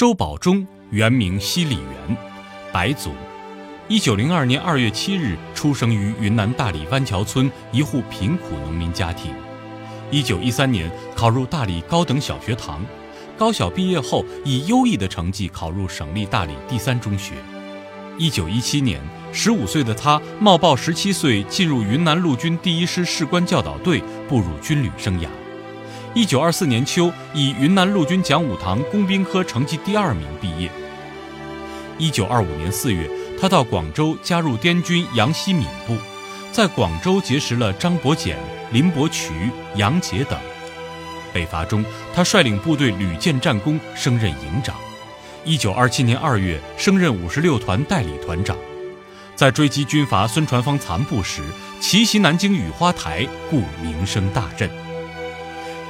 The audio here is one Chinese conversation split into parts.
周保中，原名西里元，白族。一九零二年二月七日出生于云南大理湾桥村一户贫苦农民家庭。一九一三年考入大理高等小学堂，高小毕业后以优异的成绩考入省立大理第三中学。一九一七年，十五岁的他冒报十七岁进入云南陆军第一师士官教导队，步入军旅生涯。一九二四年秋，以云南陆军讲武堂工兵科成绩第二名毕业。一九二五年四月，他到广州加入滇军杨希敏部，在广州结识了张伯简、林伯渠、杨杰等。北伐中，他率领部队屡建战功，升任营长。一九二七年二月，升任五十六团代理团长。在追击军阀孙传芳残部时，奇袭南京雨花台，故名声大振。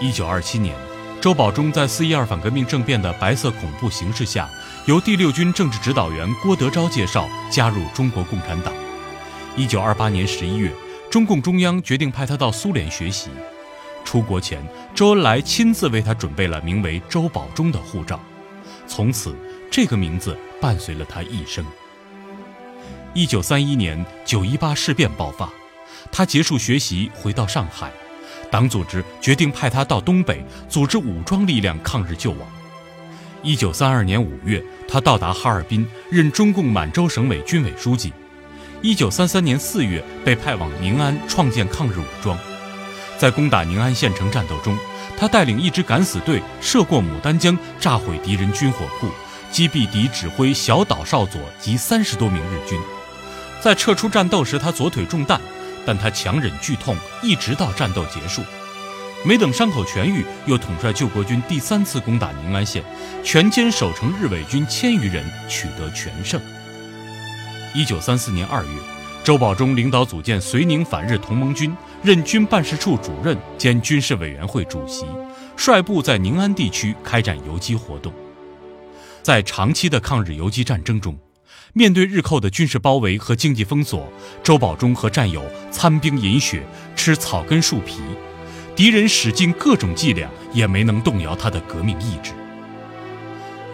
一九二七年，周保中在四一二反革命政变的白色恐怖形势下，由第六军政治指导员郭德昭介绍加入中国共产党。一九二八年十一月，中共中央决定派他到苏联学习。出国前，周恩来亲自为他准备了名为周保中的护照，从此这个名字伴随了他一生。一九三一年九一八事变爆发，他结束学习回到上海。党组织决定派他到东北组织武装力量抗日救亡。一九三二年五月，他到达哈尔滨，任中共满洲省委军委书记。一九三三年四月，被派往宁安创建抗日武装。在攻打宁安县城战斗中，他带领一支敢死队涉过牡丹江，炸毁敌人军火库，击毙敌指挥小岛少佐及三十多名日军。在撤出战斗时，他左腿中弹。但他强忍剧痛，一直到战斗结束。没等伤口痊愈，又统帅救国军第三次攻打宁安县，全歼守城日伪军千余人，取得全胜。一九三四年二月，周保中领导组建绥宁反日同盟军，任军办事处主任兼军事委员会主席，率部在宁安地区开展游击活动。在长期的抗日游击战争中，面对日寇的军事包围和经济封锁，周保中和战友参兵饮血，吃草根树皮，敌人使尽各种伎俩，也没能动摇他的革命意志。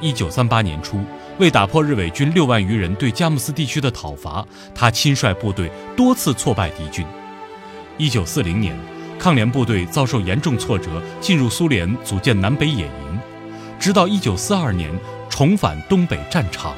一九三八年初，为打破日伪军六万余人对佳木斯地区的讨伐，他亲率部队多次挫败敌军。一九四零年，抗联部队遭受严重挫折，进入苏联组建南北野营，直到一九四二年重返东北战场。